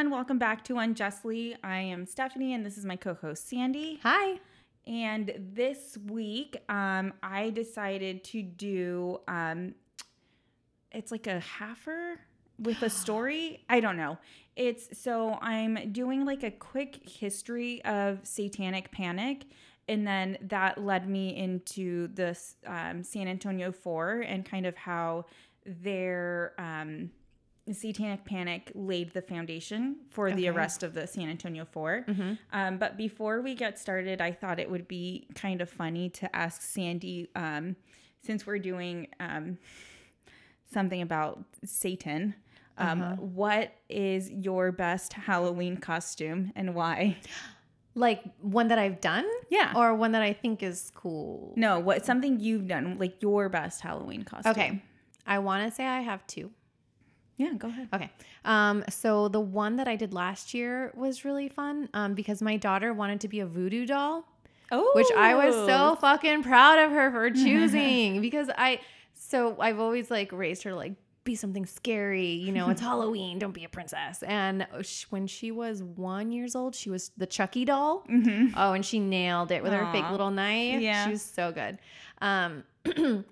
Everyone, welcome back to Unjustly. I am Stephanie and this is my co host Sandy. Hi. And this week, um, I decided to do um, it's like a halfer with a story. I don't know. It's so I'm doing like a quick history of satanic panic. And then that led me into this um, San Antonio Four and kind of how their um, satanic panic laid the foundation for the arrest of the San Antonio 4 Mhm. Um, but before we get started, I thought it would be kind of funny to ask Sandy, um, since we're doing um, something about Satan. Um, Uh-huh. what is your best Halloween costume and why? Like one that I've done? Yeah. Or one that I think is cool? no, what something you've done, like your best Halloween costume. Okay. I want to say I have two. Yeah, go ahead. Okay. Um, so the one that I did last year was really fun um, because my daughter wanted to be a voodoo doll, Oh, which I was so fucking proud of her for choosing because I, so I've always like raised her to, like, be something scary, you know, it's Halloween, don't be a princess. And sh- when she was one years old, she was the Chucky doll. hmm Oh, and she nailed it with her fake little knife. Yeah. She was so good. Um,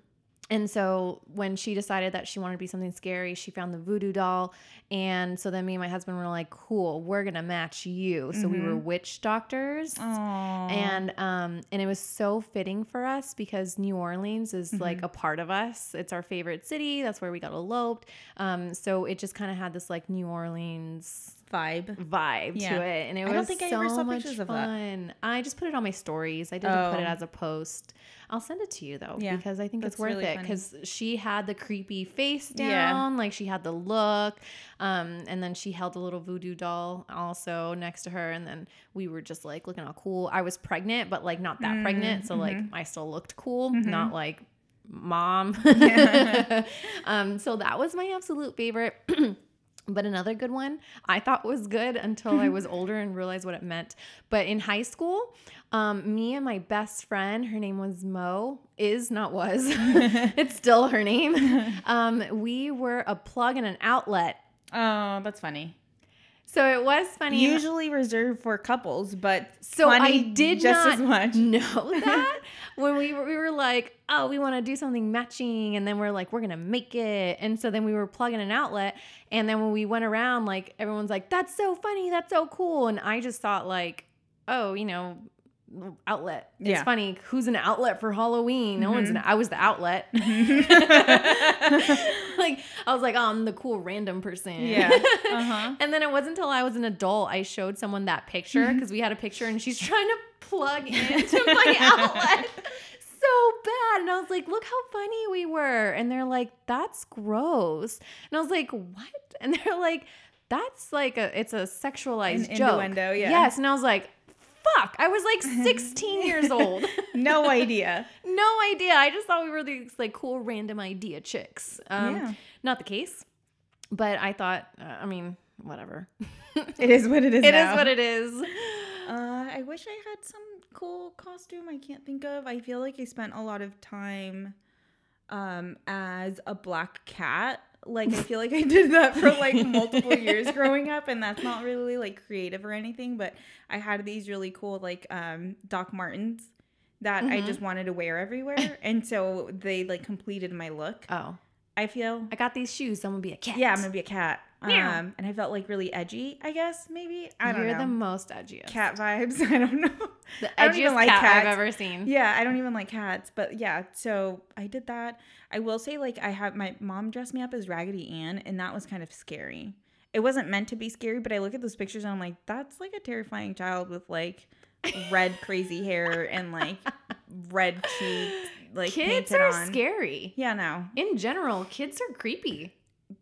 and so when she decided that she wanted to be something scary, she found the voodoo doll. And so then me and my husband were like, cool, we're going to match you. So we were witch doctors. Aww. And um and it was so fitting for us because New Orleans is Mm-hmm. like a part of us. It's our favorite city. That's where we got eloped. Um so it just kind of had this like New Orleans vibe. vibe Yeah. to it, and it I was don't think I so much pictures of that. fun. I just put it on my stories. I didn't put it Oh. as a post. I'll send it to you though, Yeah, because I think it's worth really it. Because she had the creepy face Yeah. down, like she had the look, um, and then she held a little voodoo doll also next to her, and then we were just like looking all cool. I was pregnant, but like not that Mm, pregnant, so like mm-hmm. I still looked cool, not like mom. um, so that was my absolute favorite. But another good one I thought was good until I was older and realized what it meant. But in high school, um, me and my best friend, her name was Mo, is not was, it's still her name. Um, we were a plug and an outlet. Oh, that's funny. So it was funny. Usually reserved for couples, but So I did just not as much. know that when we were, we were like, oh, we want to do something matching, and then we're like, we're gonna make it, and so then we were plugging an outlet, and then when we went around, like everyone's like, that's so funny, that's so cool, and I just thought like, oh, you know. Outlet. It's Yeah. Mm-hmm. funny. Who's an outlet for Halloween? No one's an. I was the outlet. like I was like, oh, I'm the cool random person. Yeah. Uh-huh. And then it wasn't until I was an adult I showed someone that picture Mm-hmm. because we had a picture and she's trying to plug into my outlet so bad. And I was like, look how funny we were. And they're like, that's gross. And I was like, what? And they're like, that's like a it's a sexualized An joke. innuendo, yeah. Yes. And I was like, fuck. I was like 16 years old. no idea. No idea. I just thought we were these like cool random idea chicks. Um, Yeah. Not the case. But I thought, uh, I mean, whatever. It is what it is. It is now. what it is. Uh, I wish I had some cool costume I can't think of. I feel like I spent a lot of time um, as a black cat. Like I feel like I did that for like multiple years growing up, and that's not really like creative or anything. But I had these really cool like um, Doc Martens that I Mhm. just wanted to wear everywhere, and so they like completed my look. Oh, I feel I got these shoes. I'm gonna be a cat. yeah, I'm gonna be a cat. Um, and I felt like really edgy. I guess maybe I don't know. You're know the most edgiest. cat vibes. I don't know. The I don't edgiest even like cat cats. I've ever seen. Yeah, I don't even like cats, but yeah. So I did that. I will say, like, I have my mom dressed me up as Raggedy Ann, and that was kind of scary. It wasn't meant to be scary, but I look at those pictures and I'm like, that's like a terrifying child with like red crazy hair and like red cheeks, like kids are on. scary. Yeah, no, In general, kids are creepy.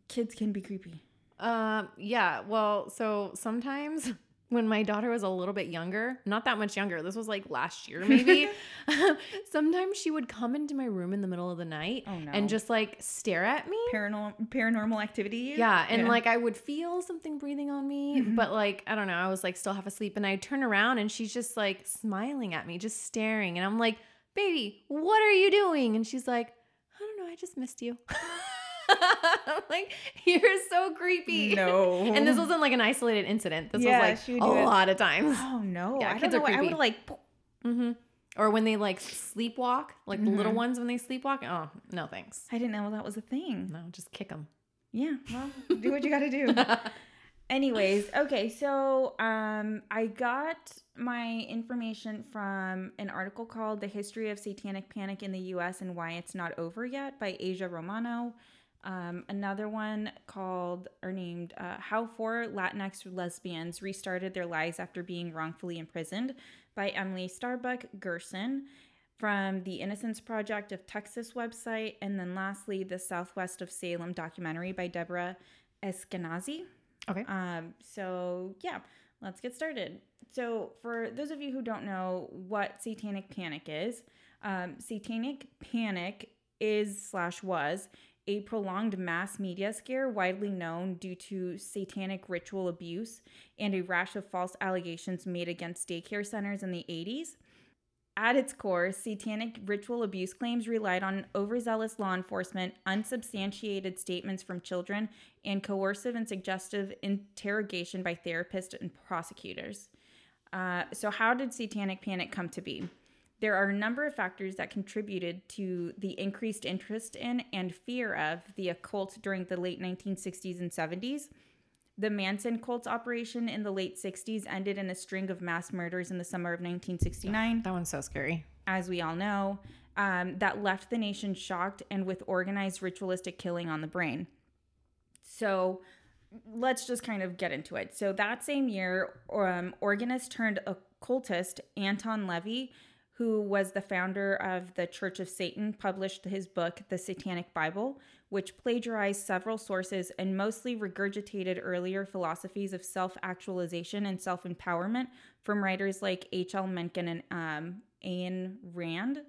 kids can be creepy. Um, yeah. Well, so sometimes when my daughter was a little bit younger, not that much younger, this was like last year maybe, sometimes she would come into my room in the middle of the night Oh no, and just like stare at me. paranormal paranormal activity. Yeah, and like I would feel something breathing on me, Mhm. but like I don't know, I was like still half asleep, and I turn around and she's just like smiling at me, just staring, and I'm like, "Baby, what are you doing?" And she's like, "I don't know, I just missed you." I'm like, you're so creepy. No. And this wasn't like an isolated incident. This Yeah, was like a do it. lot of times. Oh no. Yeah, I kids don't are know. I creepy. would like mm-hmm. Or when they like sleepwalk, like the little Mhm. ones when they sleepwalk. Oh, no thanks. I didn't know that was a thing. No, just kick them. Yeah. Well, do what you got to do. Anyways, okay, so um I got my information from an article called The History of Satanic Panic in the US and Why It's Not Over Yet by Aja Romano. Um, another one called or named uh, How Four Latinx Lesbians Restarted Their Lives After Being Wrongfully Imprisoned by Emily Starbuck Gerson from the Innocence Project of Texas website. And then lastly, the Southwest of Salem documentary by Deborah Esquenazi. Okay. Um, so yeah, let's get started. So for those of you who don't know what satanic panic is, um, satanic panic is slash was a prolonged mass media scare widely known due to satanic ritual abuse and a rash of false allegations made against daycare centers in the 80s. At its core, satanic ritual abuse claims relied on overzealous law enforcement, unsubstantiated statements from children, and coercive and suggestive interrogation by therapists and prosecutors. Uh, so, how did satanic panic come to be? There are a number of factors that contributed to the increased interest in and fear of the occult during the late 1960s and 70s. The Manson cult's operation in the late 60s ended in a string of mass murders in the summer of 1969 That one's so scary. as we all know, um, that left the nation shocked and with organized ritualistic killing on the brain. So let's just kind of get into it. So that same year, um, organist turned occultist Anton LaVey, who was the founder of the Church of Satan, published his book, The Satanic Bible, which plagiarized several sources and mostly regurgitated earlier philosophies of self actualization and self empowerment from writers like H.L. Mencken and um, Ayn Rand.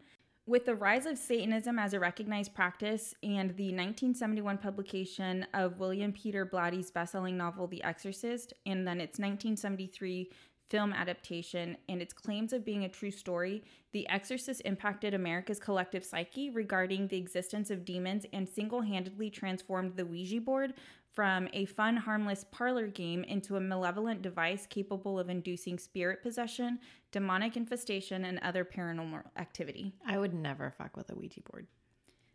With the rise of Satanism as a recognized practice and the 1971 publication of William Peter Blatty's bestselling novel The Exorcist, and then its 1973 film adaptation and its claims of being a true story, The Exorcist impacted America's collective psyche regarding the existence of demons and single handedly transformed the Ouija board from a fun, harmless parlor game into a malevolent device capable of inducing spirit possession, demonic infestation, and other paranormal activity. I would never fuck with a Ouija board.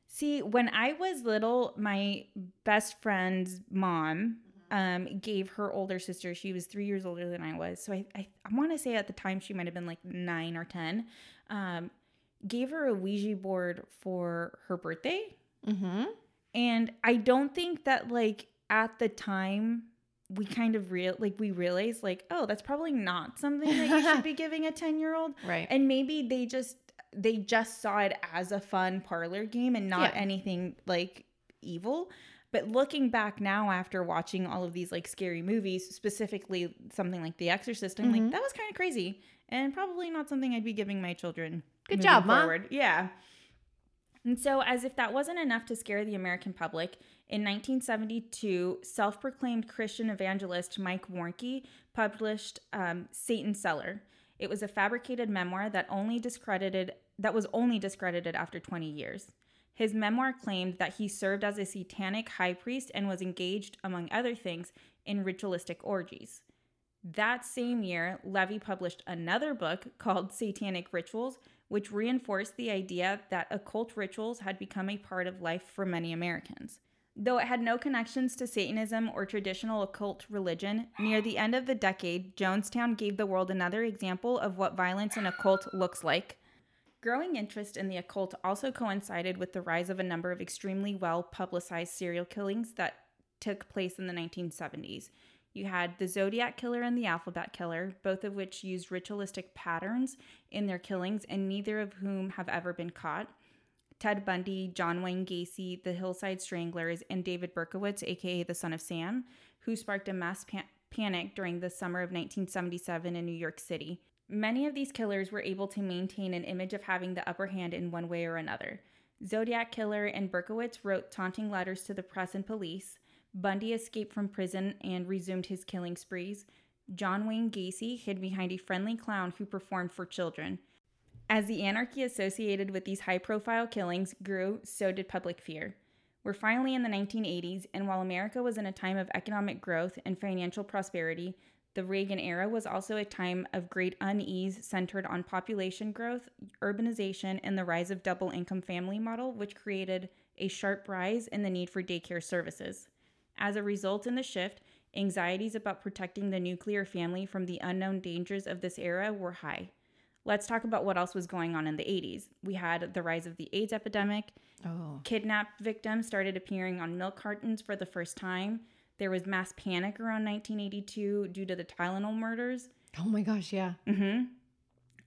See, when I was little, my best friend's mom um, gave her older sister, she was three years older than I was. So I, I, I want to say at the time she might have been like nine or 10, um, gave her a Ouija board for her birthday. Mm-hmm. And I don't think that like at the time we kind of real like we realized like, oh, that's probably not something that you should be giving a 10 year old Right. and maybe they just they just saw it as a fun parlor game and not Yeah. anything like evil but looking back now after watching all of these like scary movies specifically something like the exorcist i'm Mhm. like that was kind of crazy and probably not something i'd be giving my children Good job, forward. yeah and so as if that wasn't enough to scare the american public in 1972 self-proclaimed christian evangelist mike warnke published um, satan's seller it was a fabricated memoir that only discredited that was only discredited after 20 years. His memoir claimed that he served as a satanic high priest and was engaged, among other things, in ritualistic orgies. That same year, LaVey published another book called Satanic Rituals, which reinforced the idea that occult rituals had become a part of life for many Americans. Though it had no connections to Satanism or traditional occult religion, near the end of the decade, Jonestown gave the world another example of what violence in a cult looks like. Growing interest in the occult also coincided with the rise of a number of extremely well publicized serial killings that took place in the 1970s. You had the Zodiac Killer and the Alphabet Killer, both of which used ritualistic patterns in their killings, and neither of whom have ever been caught. Ted Bundy, John Wayne Gacy, the Hillside Stranglers, and David Berkowitz, aka the Son of Sam, who sparked a mass pan- panic during the summer of 1977 in New York City. Many of these killers were able to maintain an image of having the upper hand in one way or another. Zodiac Killer and Berkowitz wrote taunting letters to the press and police. Bundy escaped from prison and resumed his killing sprees. John Wayne Gacy hid behind a friendly clown who performed for children. As the anarchy associated with these high profile killings grew, so did public fear. We're finally in the 1980s, and while America was in a time of economic growth and financial prosperity, the Reagan era was also a time of great unease centered on population growth, urbanization, and the rise of double income family model, which created a sharp rise in the need for daycare services. As a result in the shift, anxieties about protecting the nuclear family from the unknown dangers of this era were high. Let's talk about what else was going on in the 80s. We had the rise of the AIDS epidemic. Oh. Kidnapped victims started appearing on milk cartons for the first time. There was mass panic around 1982 due to the Tylenol murders. Oh my gosh, yeah. Mm-hmm.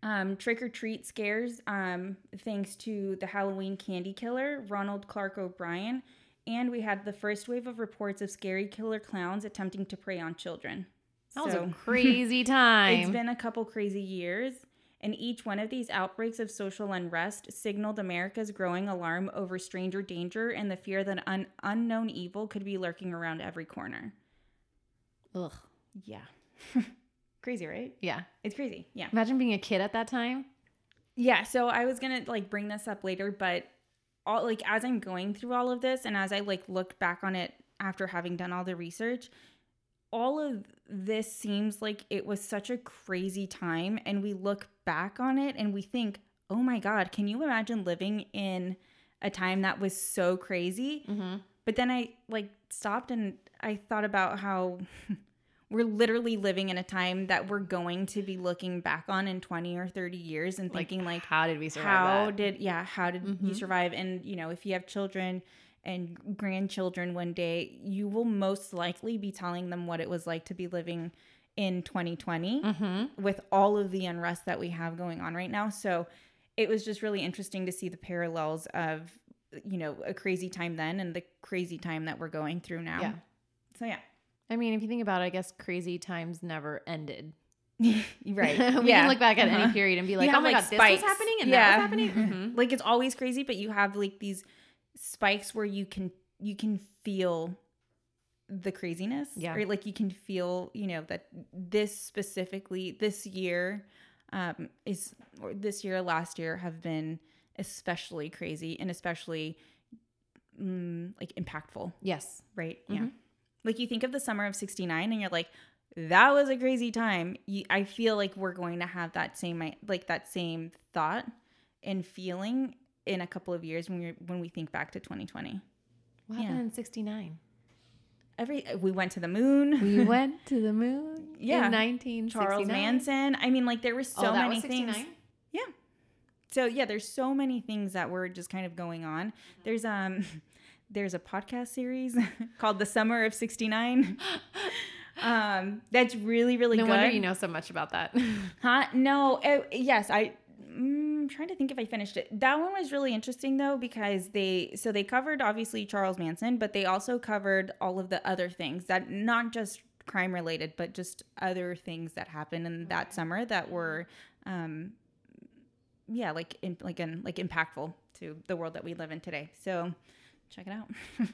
Um, trick or treat scares, um, thanks to the Halloween candy killer, Ronald Clark O'Bryan, And we had the first wave of reports of scary killer clowns attempting to prey on children. That was a crazy time. it's been a couple crazy years, and each one of these outbreaks of social unrest signaled America's growing alarm over stranger danger and the fear that an unknown evil could be lurking around every corner. Ugh. Yeah. crazy, right? Yeah. It's crazy. Yeah. Imagine being a kid at that time. Yeah, so I was going to like bring this up later, but all like as I'm going through all of this and as I like look back on it after having done all the research, all of this seems like it was such a crazy time and we look back on it and we think, "Oh my god, can you imagine living in a time that was so crazy?" Mm-hmm. But then I like stopped and I thought about how we're literally living in a time that we're going to be looking back on in 20 or 30 years and thinking like, how did we survive how that? did yeah how did Mhm. you survive and you know if you have children and grandchildren one day you will most likely be telling them what it was like to be living in 2020 mm-hmm. with all of the unrest that we have going on right now so it was just really interesting to see the parallels of you know a crazy time then and the crazy time that we're going through now Yeah. so yeah I mean, if you think about it, I guess crazy times never ended. right we yeah can look back at Uh-huh. any period and be like, You oh my like, god, this was happening and Yeah. that was happening. Mhm. like it's always crazy but you have like these spikes where you can you can feel the craziness Yeah. or like you can feel you know that this specifically this year um is or this year last year have been especially crazy and especially mm, like impactful Yes. right yeah Mhm. like you think of the summer of 69 and you're like that was a crazy time you, i feel like we're going to have that same like that same thought and feeling in a couple of years when we when we think back to 2020 What Yeah. happened in 69? every we went to the moon We went to the moon Yeah. in 1969. charles manson i mean like there were so oh, many was 69? things so yeah there's so many things that were just kind of going on there's um there's a podcast series called the summer of 69 um that's really really No good wonder you know so much about that. huh no uh, yes i mm, I'm trying to think if I finished it. That one was really interesting though because they so they covered obviously Charles Manson, but they also covered all of the other things that not just crime related, but just other things that happened in that summer that were um yeah, like in, like in, like impactful to the world that we live in today. So check it out.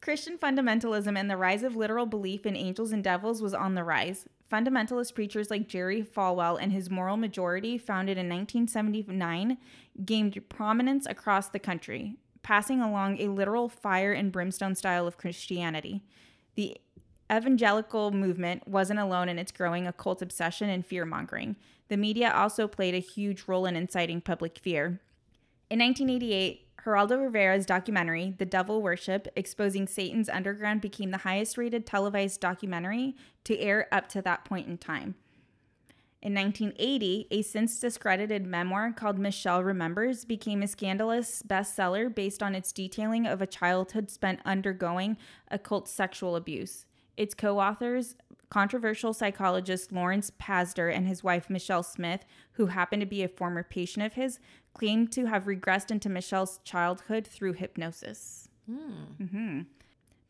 Christian fundamentalism and the rise of literal belief in angels and devils was on the rise. Fundamentalist preachers like Jerry Falwell and his Moral Majority, founded in 1979, gained prominence across the country, passing along a literal fire and brimstone style of Christianity. The evangelical movement wasn't alone in its growing occult obsession and fear mongering. The media also played a huge role in inciting public fear. In 1988, Geraldo Rivera's documentary, The Devil Worship Exposing Satan's Underground, became the highest rated televised documentary to air up to that point in time. In 1980, a since discredited memoir called Michelle Remembers became a scandalous bestseller based on its detailing of a childhood spent undergoing occult sexual abuse. Its co authors, controversial psychologist Lawrence Pazder and his wife Michelle Smith, who happened to be a former patient of his, claimed to have regressed into Michelle's childhood through hypnosis. hmm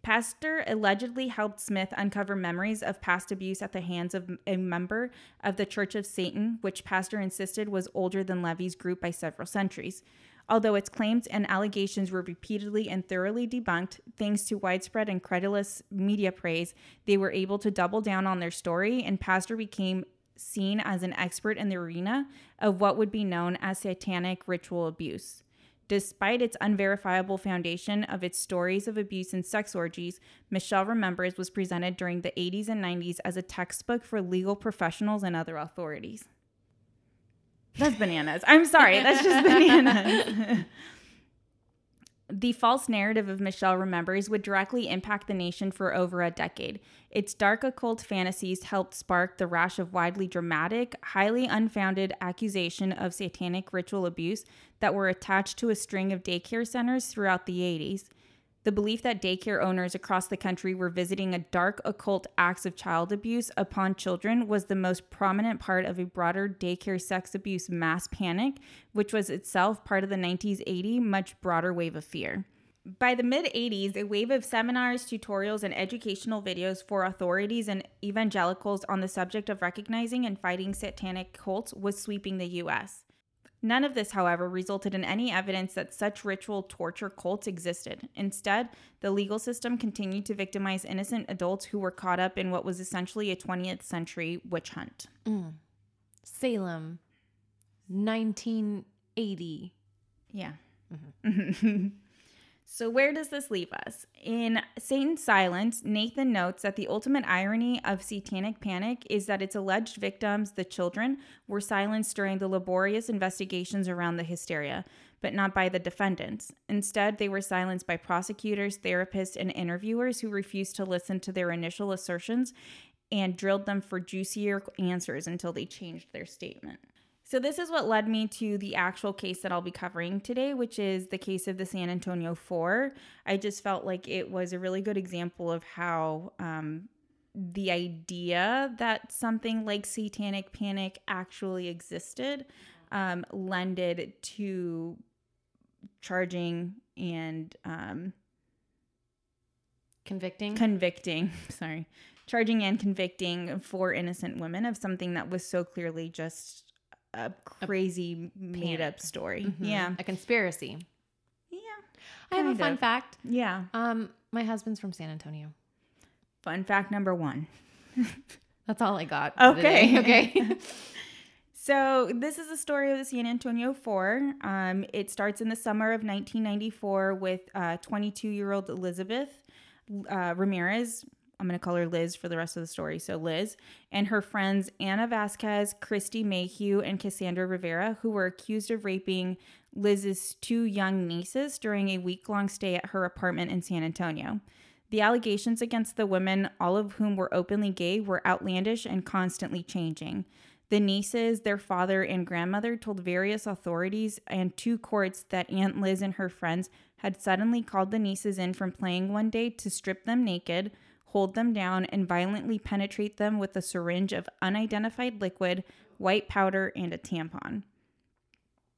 Pazder allegedly helped Smith uncover memories of past abuse at the hands of a member of the Church of Satan, which Pazder insisted was older than LaVey's group by several centuries. Although its claims and allegations were repeatedly and thoroughly debunked, thanks to widespread and credulous media praise, they were able to double down on their story, and Pazder became seen as an expert in the arena of what would be known as satanic ritual abuse. Despite its unverifiable foundation of its stories of abuse and sex orgies, Michelle Remembers was presented during the 80s and 90s as a textbook for legal professionals and other authorities. That's bananas. I'm sorry. That's just bananas. the false narrative of Michelle Remembers would directly impact the nation for over a decade. Its dark occult fantasies helped spark the rash of widely dramatic, highly unfounded accusation of satanic ritual abuse that were attached to a string of daycare centers throughout the 80s. The belief that daycare owners across the country were visiting a dark occult acts of child abuse upon children was the most prominent part of a broader daycare sex abuse mass panic, which was itself part of the 1980 much broader wave of fear. By the mid 80s, a wave of seminars, tutorials, and educational videos for authorities and evangelicals on the subject of recognizing and fighting satanic cults was sweeping the US. None of this, however, resulted in any evidence that such ritual torture cults existed. Instead, the legal system continued to victimize innocent adults who were caught up in what was essentially a 20th century witch hunt. Mm. Salem, 1980. Yeah. Mm-hmm. So, where does this leave us? In Satan's Silence, Nathan notes that the ultimate irony of Satanic Panic is that its alleged victims, the children, were silenced during the laborious investigations around the hysteria, but not by the defendants. Instead, they were silenced by prosecutors, therapists, and interviewers who refused to listen to their initial assertions and drilled them for juicier answers until they changed their statement. So, this is what led me to the actual case that I'll be covering today, which is the case of the San Antonio Four. I just felt like it was a really good example of how um, the idea that something like satanic panic actually existed um, lended to charging and um, convicting convicting sorry charging and convicting for innocent women of something that was so clearly just a crazy a made up story. Mm-hmm. Yeah. A conspiracy. Yeah. I have a fun of. fact. Yeah. Um, my husband's from San Antonio. Fun fact number one. That's all I got. Okay. Okay. so this is the story of the San Antonio Four. Um, it starts in the summer of 1994 with 22 uh, year old Elizabeth uh, Ramirez I'm going to call her Liz for the rest of the story. So, Liz and her friends Anna Vasquez, Christy Mayhugh, and Cassandra Rivera, who were accused of raping Liz's two young nieces during a week long stay at her apartment in San Antonio. The allegations against the women, all of whom were openly gay, were outlandish and constantly changing. The nieces, their father, and grandmother told various authorities and two courts that Aunt Liz and her friends had suddenly called the nieces in from playing one day to strip them naked, hold them down, and violently penetrate them with a syringe of unidentified liquid, white powder, and a tampon.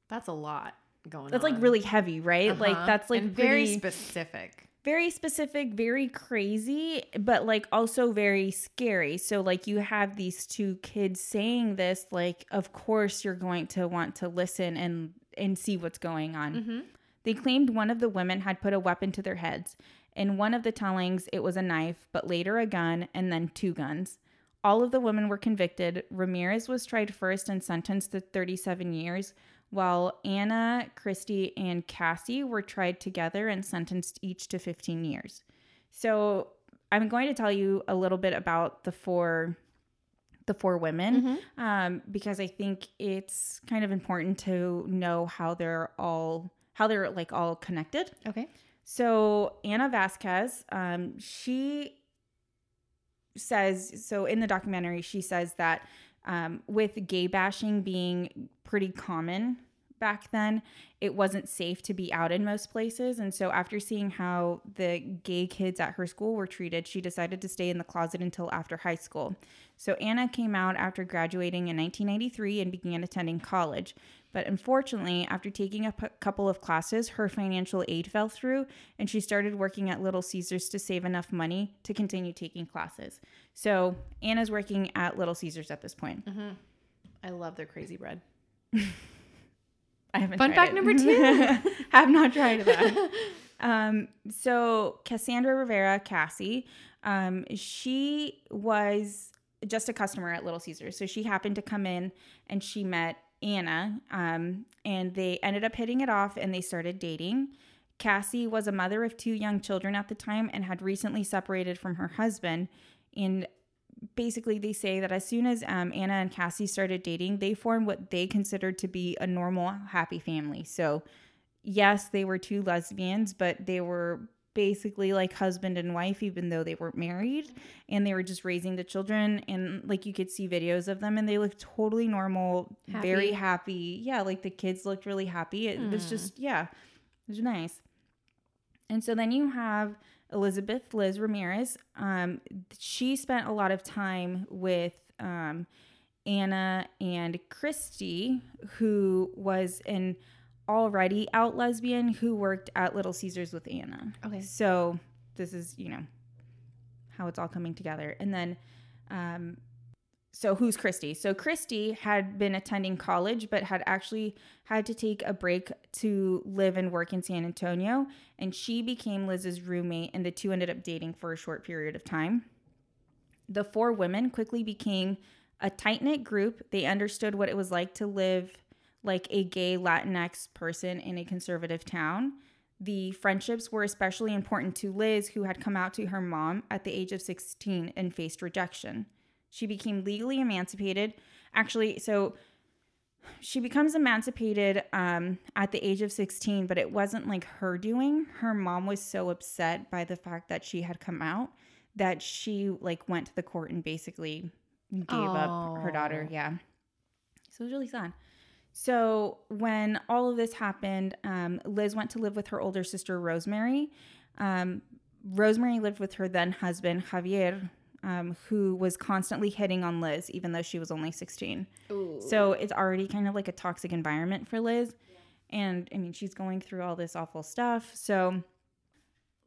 That's a lot going on. that's on. like really heavy, right? Uh-huh. Like that's like and very specific. Very specific, very crazy, but like also very scary. So like you have these two kids saying this, like of course you're going to want to listen and and see what's going on. Mm-hmm. They claimed one of the women had put a weapon to their heads. In one of the tellings, it was a knife, but later a gun, and then two guns. All of the women were convicted. Ramirez was tried first and sentenced to 37 years, while Anna, Christy, and Cassie were tried together and sentenced each to 15 years. So I'm going to tell you a little bit about the four the four women mm-hmm. um, because I think it's kind of important to know how they're all how they're like all connected. Okay. So Anna Vasquez, um, she says so in the documentary. She says that um, with gay bashing being pretty common back then, it wasn't safe to be out in most places. And so, after seeing how the gay kids at her school were treated, she decided to stay in the closet until after high school. So, Anna came out after graduating in 1993 and began attending college. But unfortunately, after taking a p- couple of classes, her financial aid fell through and she started working at Little Caesars to save enough money to continue taking classes. So Anna's working at Little Caesars at this point. Mm-hmm. I love their crazy bread. I haven't. Fun fact it. number two. Have not tried that. um, so Cassandra Rivera, Cassie, um, she was just a customer at Little Caesars. So she happened to come in and she met Anna, um, and they ended up hitting it off and they started dating. Cassie was a mother of two young children at the time and had recently separated from her husband. And basically, they say that as soon as um, Anna and Cassie started dating, they formed what they considered to be a normal, happy family. So, yes, they were two lesbians, but they were basically like husband and wife even though they weren't married and they were just raising the children and like you could see videos of them and they looked totally normal happy. very happy yeah like the kids looked really happy it mm. was just yeah it was nice and so then you have elizabeth liz ramirez um, she spent a lot of time with um, anna and christy who was an already out lesbian who worked at Little Caesars with Anna. Okay. So this is, you know, how it's all coming together. And then, um, so who's Christy? So Christy had been attending college, but had actually had to take a break to live and work in San Antonio. And she became Liz's roommate, and the two ended up dating for a short period of time. The four women quickly became a tight knit group. They understood what it was like to live like a gay Latinx person in a conservative town. The friendships were especially important to Liz, who had come out to her mom at the age of 16 and faced rejection. She became legally emancipated. Actually, so she becomes emancipated um, at the age of 16, but it wasn't like her doing. Her mom was so upset by the fact that she had come out that she like went to the court and basically gave Aww. up her daughter. Yeah. So it was really sad. So when all of this happened, um, Liz went to live with her older sister, Rosemary. Um, Rosemary lived with her then husband, Javier, um, who was constantly hitting on Liz, even though she was only 16. Ooh. So it's already kind of like a toxic environment for Liz. Yeah. And I mean, she's going through all this awful stuff. So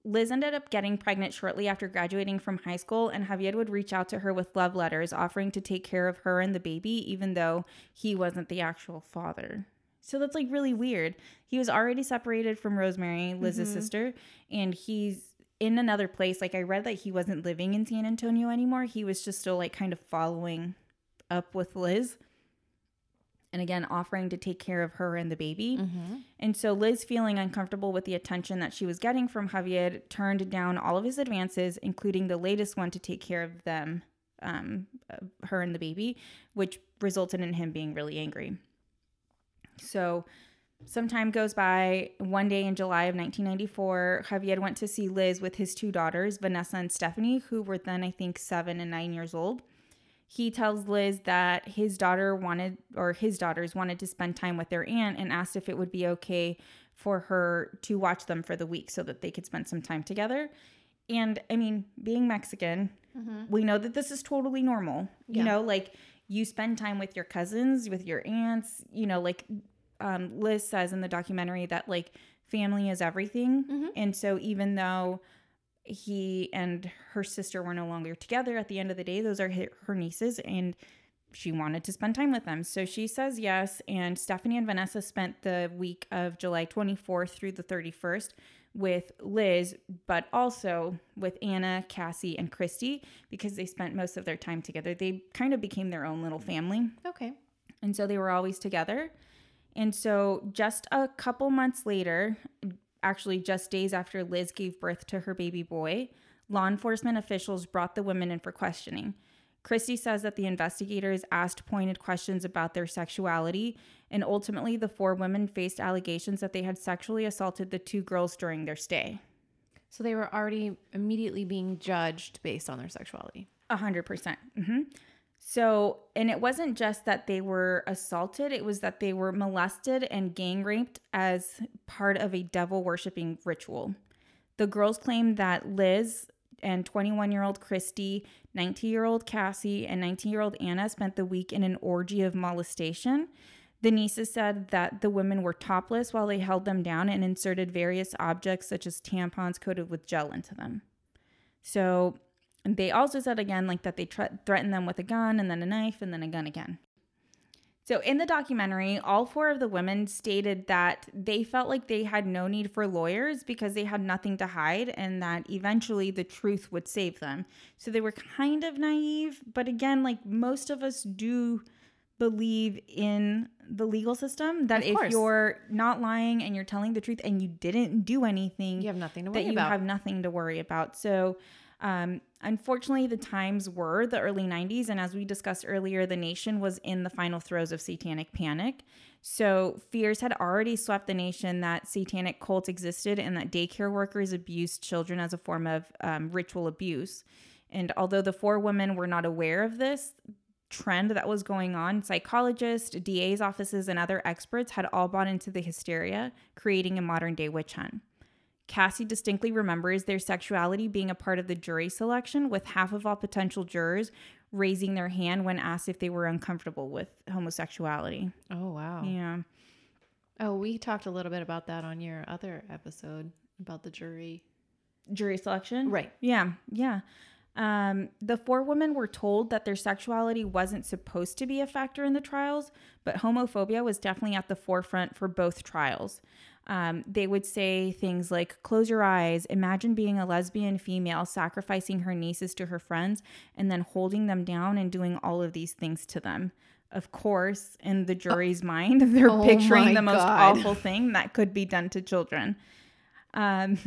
Liz ended up getting pregnant shortly after graduating from high school, and Javier would reach out to her with love letters offering to take care of her and the baby, even though he wasn't the actual father. So that's like really weird. He was already separated from Rosemary, Liz's mm-hmm. sister, and he's in another place. Like I read that he wasn't living in San Antonio anymore. He was just still like kind of following up with Liz and again offering to take care of her and the baby. Mm-hmm. And so Liz, feeling uncomfortable with the attention that she was getting from Javier, turned down all of his advances, including the latest one to take care of them, um, her and the baby, which resulted in him being really angry. So some time goes by. One day in July of 1994, Javier went to see Liz with his two daughters, Vanessa and Stephanie, who were then, I think, seven and nine years old he tells Liz that his daughter wanted, or his daughters wanted to spend time with their aunt and asked if it would be okay for her to watch them for the week so that they could spend some time together. And I mean, being Mexican, mm-hmm. we know that this is totally normal. You know, like you spend time with your cousins, with your aunts, you know, like um, Liz says in the documentary that like family is everything. Mm-hmm. And so even though he and her sister were no longer together at the end of the day. Those are her nieces, and she wanted to spend time with them. So she says yes. And Stephanie and Vanessa spent the week of July 24th through the 31st with Liz, but also with Anna, Cassie, and Christy because they spent most of their time together. They kind of became their own little family. Okay. And so they were always together. And so just a couple months later, actually just days after Liz gave birth to her baby boy, law enforcement officials brought the women in for questioning. Christy says that the investigators asked pointed questions about their sexuality, and ultimately, the four women faced allegations that they had sexually assaulted the two girls during their stay. So they were already immediately being judged based on their sexuality. A hundred percent. Mm-hmm. So, and it wasn't just that they were assaulted, it was that they were molested and gang raped as part of a devil worshiping ritual. The girls claimed that Liz and 21 year old Christy, 19 year old Cassie, and 19 year old Anna spent the week in an orgy of molestation. The nieces said that the women were topless while they held them down and inserted various objects such as tampons coated with gel into them. So and they also said again, like that they tre- threatened them with a gun and then a knife and then a gun again. So, in the documentary, all four of the women stated that they felt like they had no need for lawyers because they had nothing to hide and that eventually the truth would save them. So, they were kind of naive, but again, like most of us do believe in the legal system that if you're not lying and you're telling the truth and you didn't do anything, You have nothing to that worry you about. have nothing to worry about. So, um, unfortunately, the times were the early 90s. And as we discussed earlier, the nation was in the final throes of satanic panic. So, fears had already swept the nation that satanic cults existed and that daycare workers abused children as a form of um, ritual abuse. And although the four women were not aware of this, trend that was going on, psychologists, DA's offices, and other experts had all bought into the hysteria, creating a modern day witch hunt. Cassie distinctly remembers their sexuality being a part of the jury selection, with half of all potential jurors raising their hand when asked if they were uncomfortable with homosexuality. oh wow. Yeah. Oh, we talked a little bit about that on your other episode about the jury. Jury selection? Right. Yeah. Yeah. Um, the four women were told that their sexuality wasn't supposed to be a factor in the trials, but homophobia was definitely at the forefront for both trials. Um, they would say things like, close your eyes, imagine being a lesbian female sacrificing her nieces to her friends and then holding them down and doing all of these things to them. Of course, in the jury's mind, they're Oh picturing the most God. awful thing that could be done to children. Um,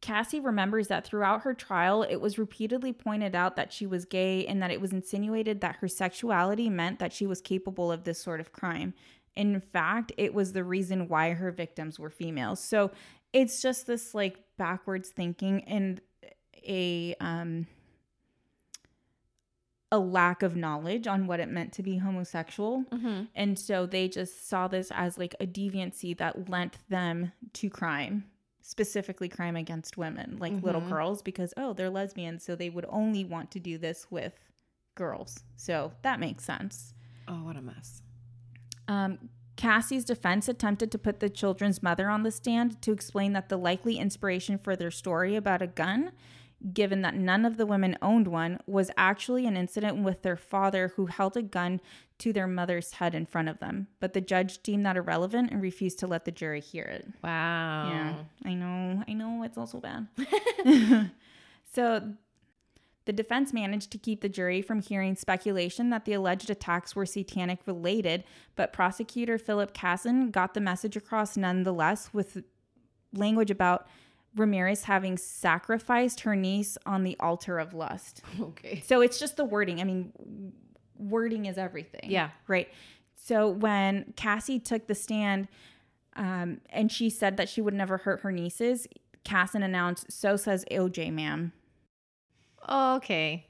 Cassie remembers that throughout her trial, it was repeatedly pointed out that she was gay and that it was insinuated that her sexuality meant that she was capable of this sort of crime. In fact, it was the reason why her victims were females. So it's just this like backwards thinking and a um a lack of knowledge on what it meant to be homosexual. Mm-hmm. And so they just saw this as like a deviancy that lent them to crime, specifically crime against women, like little Mhm. girls, because, oh, they're lesbians. So they would only want to do this with girls. So that makes sense. Oh, what a mess. Um, Cassie's defense attempted to put the children's mother on the stand to explain that the likely inspiration for their story about a gun, given that none of the women owned one, was actually an incident with their father who held a gun to their mother's head in front of them. But the judge deemed that irrelevant and refused to let the jury hear it. Wow. Yeah, I know. I know it's also bad. so the defense managed to keep the jury from hearing speculation that the alleged attacks were satanic related, but prosecutor Philip Kazen got the message across nonetheless with language about Ramirez having sacrificed her niece on the altar of lust. Okay. So it's just the wording. I mean, wording is everything. Yeah. Right. So when Cassie took the stand um, and she said that she would never hurt her nieces, Casson announced, So says OJ, ma'am. Oh, okay.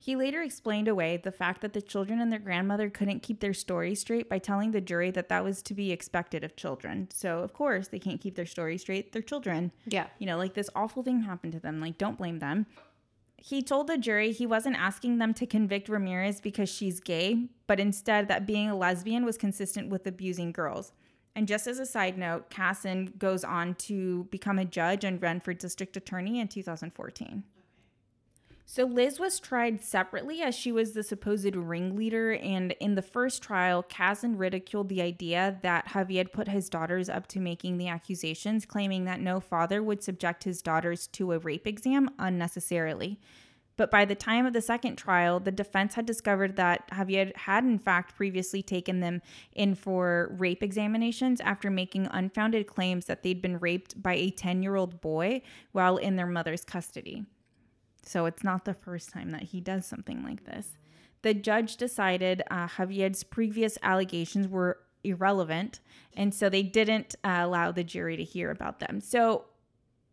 He later explained away the fact that the children and their grandmother couldn't keep their story straight by telling the jury that that was to be expected of children. So, of course, they can't keep their story straight. They're children. Yeah. You know, like this awful thing happened to them. Like, don't blame them. He told the jury he wasn't asking them to convict Ramirez because she's gay, but instead that being a lesbian was consistent with abusing girls. And just as a side note, Kazen goes on to become a judge and run for district attorney in 2014. So Liz was tried separately as she was the supposed ringleader, and in the first trial, Kazen ridiculed the idea that Javier put his daughters up to making the accusations, claiming that no father would subject his daughters to a rape exam unnecessarily. But by the time of the second trial, the defense had discovered that Javier had in fact previously taken them in for rape examinations after making unfounded claims that they'd been raped by a 10 year old boy while in their mother's custody. So it's not the first time that he does something like this. The judge decided uh, Javier's previous allegations were irrelevant, and so they didn't uh, allow the jury to hear about them. So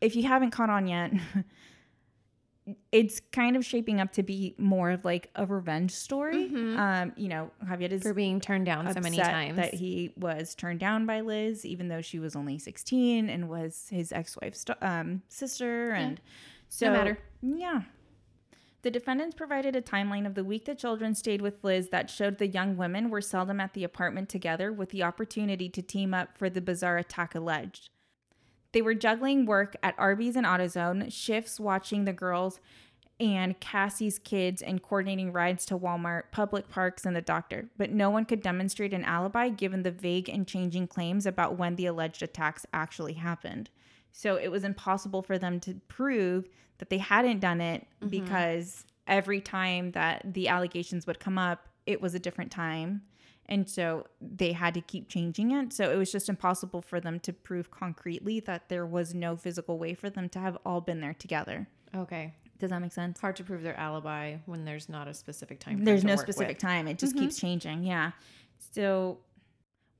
if you haven't caught on yet, it's kind of shaping up to be more of like a revenge story. Mhm. Um, you know, Javier is For being turned down so many times. that he was turned down by Liz, even though she was only 16 and was his ex-wife's um, sister. And so, matter. Yeah. The defendants provided a timeline of the week the children stayed with Liz that showed the young women were seldom at the apartment together with the opportunity to team up for the bizarre attack alleged. They were juggling work at Arby's and AutoZone, shifts watching the girls and Cassie's kids, and coordinating rides to Walmart, public parks, and the doctor. But no one could demonstrate an alibi given the vague and changing claims about when the alleged attacks actually happened. So it was impossible for them to prove that they hadn't done it because every time that the allegations would come up, it was a different time. And so they had to keep changing it. So it was just impossible for them to prove concretely that there was no physical way for them to have all been there together. Okay. Does that make sense? It's hard to prove their alibi when there's not a specific time. There's no specific with. time. It just mm-hmm. keeps changing. Yeah. So